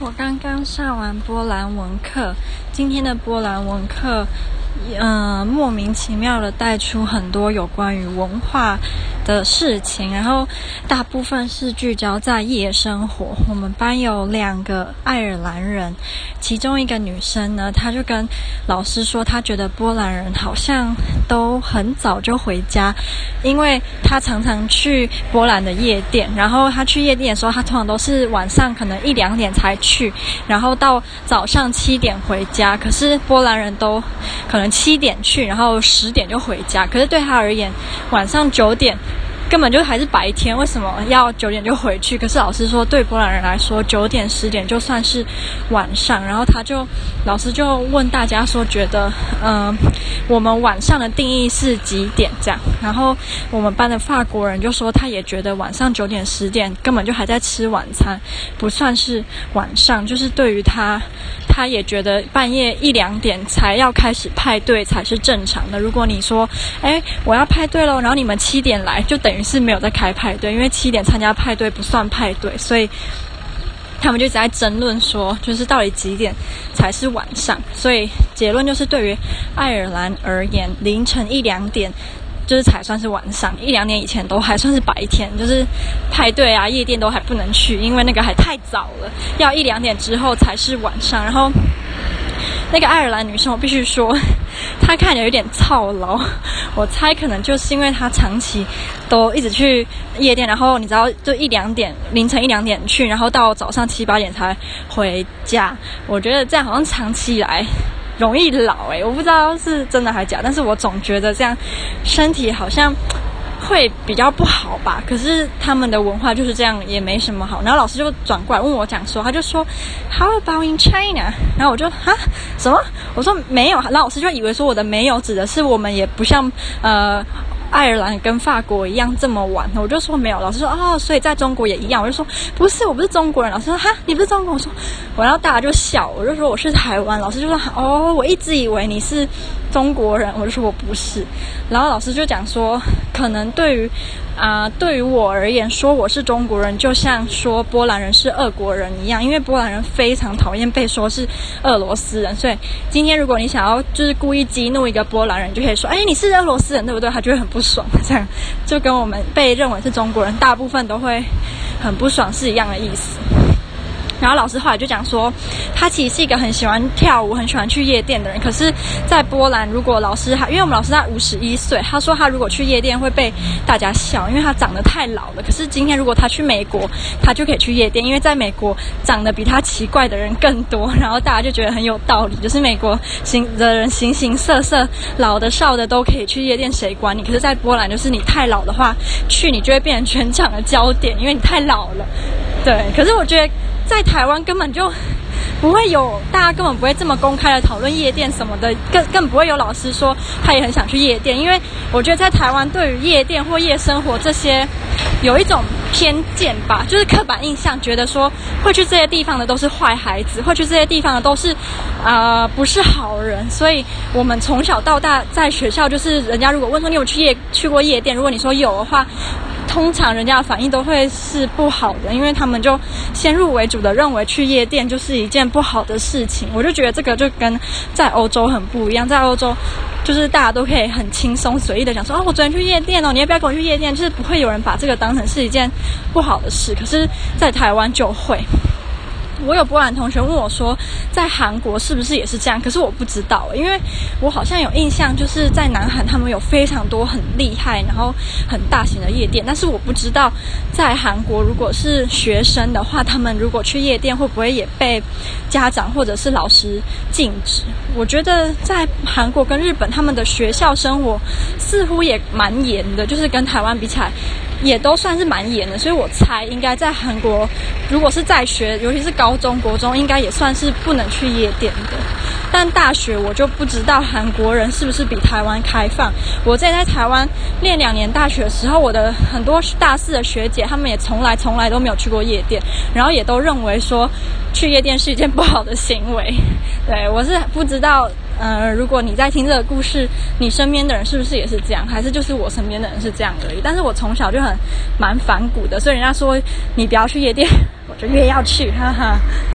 我刚刚上完波兰文课，今天的波兰文课，嗯、莫名其妙的带出很多有关于文化的事情，然后大部分是聚焦在夜生活。我们班有两个爱尔兰人，其中一个女生呢，她就跟老师说，她觉得波兰人好像都很早就回家，因为她常常去波兰的夜店，然后她去夜店的时候，她通常都是晚上可能一两点才去，然后到早上七点回家。可是波兰人都可能七点去，然后十点就回家。可是对他而言，晚上九点根本就还是白天，为什么要九点就回去？可是老师说，对波兰人来说，九点十点就算是晚上。然后他就老师就问大家说，觉得嗯、我们晚上的定义是几点？这样。然后我们班的法国人就说，他也觉得晚上九点十点根本就还在吃晚餐，不算是晚上。就是对于他。他也觉得半夜一两点才要开始派对才是正常的。如果你说，哎，我要派对喽，然后你们七点来，就等于是没有在开派对，因为七点参加派对不算派对，所以他们就一直在争论说，就是到底几点才是晚上。所以结论就是，对于爱尔兰而言，凌晨一两点。就是才算是晚上，一两点以前都还算是白天，就是派对啊、夜店都还不能去，因为那个还太早了，要一两点之后才是晚上。然后那个爱尔兰女生，我必须说，她看起来有点操劳，我猜可能就是因为她长期都一直去夜店，然后你知道，就一两点凌晨一两点去，然后到早上七八点才回家。我觉得这样好像长期以来。容易老诶，我不知道是真的还是假，但是我总觉得这样身体好像会比较不好吧。可是他们的文化就是这样，也没什么好。然后老师就转过来问我讲说，他就说 How about in China？然后我就哈什么？我说没有。然后老师就以为说我的没有指的是我们也不像呃。爱尔兰跟法国一样这么晚，我就说没有。老师说哦，所以在中国也一样。我就说不是，我不是中国人。老师说哈，你不是中国人。我说，然后大家就笑。我就说我是台湾。老师就说哦，我一直以为你是中国人。我就说我不是。然后老师就讲说，可能对于啊、对于我而言，说我是中国人，就像说波兰人是俄国人一样，因为波兰人非常讨厌被说是俄罗斯人。所以今天如果你想要就是故意激怒一个波兰人，就可以说哎，你是俄罗斯人对不对？他就会很不爽，这样就跟我们被认为是中国人，大部分都会很不爽是一样的意思。然后老师后来就讲说，他其实是一个很喜欢跳舞、很喜欢去夜店的人。可是，在波兰，如果老师还，因为我们老师他五十一岁，他说他如果去夜店会被大家笑，因为他长得太老了。可是今天如果他去美国，他就可以去夜店，因为在美国长得比他奇怪的人更多。然后大家就觉得很有道理，就是美国形的人形形色色，老的少的都可以去夜店，谁管你？可是，在波兰就是你太老的话，去你就会变成全场的焦点，因为你太老了。对，可是我觉得。在台湾根本就不会有，大家根本不会这么公开的讨论夜店什么的，更更不会有老师说他也很想去夜店，因为我觉得在台湾对于夜店或夜生活这些有一种偏见吧，就是刻板印象，觉得说会去这些地方的都是坏孩子，会去这些地方的都是啊、呃、不是好人，所以我们从小到大在学校就是人家如果问说你有去夜去过夜店，如果你说有的话。通常人家的反应都会是不好的，因为他们就先入为主的认为去夜店就是一件不好的事情。我就觉得这个就跟在欧洲很不一样，在欧洲就是大家都可以很轻松随意的讲说，哦，我昨天去夜店哦，你要不要跟我去夜店？就是不会有人把这个当成是一件不好的事。可是，在台湾就会。我有波兰同学问我说，在韩国是不是也是这样？可是我不知道，因为我好像有印象，就是在南韩他们有非常多很厉害，然后很大型的夜店。但是我不知道，在韩国如果是学生的话，他们如果去夜店，会不会也被家长或者是老师禁止？我觉得在韩国跟日本，他们的学校生活似乎也蛮严的，就是跟台湾比起来。也都算是蛮严的，所以我猜应该在韩国，如果是在学，尤其是高中国中，应该也算是不能去夜店的。但大学我就不知道韩国人是不是比台湾开放。我在在台湾念两年大学的时候，我的很多大四的学姐，她们也从来从来都没有去过夜店，然后也都认为说去夜店是一件不好的行为。对，我是不知道。嗯，如果你在听这个故事，你身边的人是不是也是这样？还是就是我身边的人是这样而已？但是我从小就很蛮反骨的，所以人家说你不要去夜店，我就越要去，哈哈。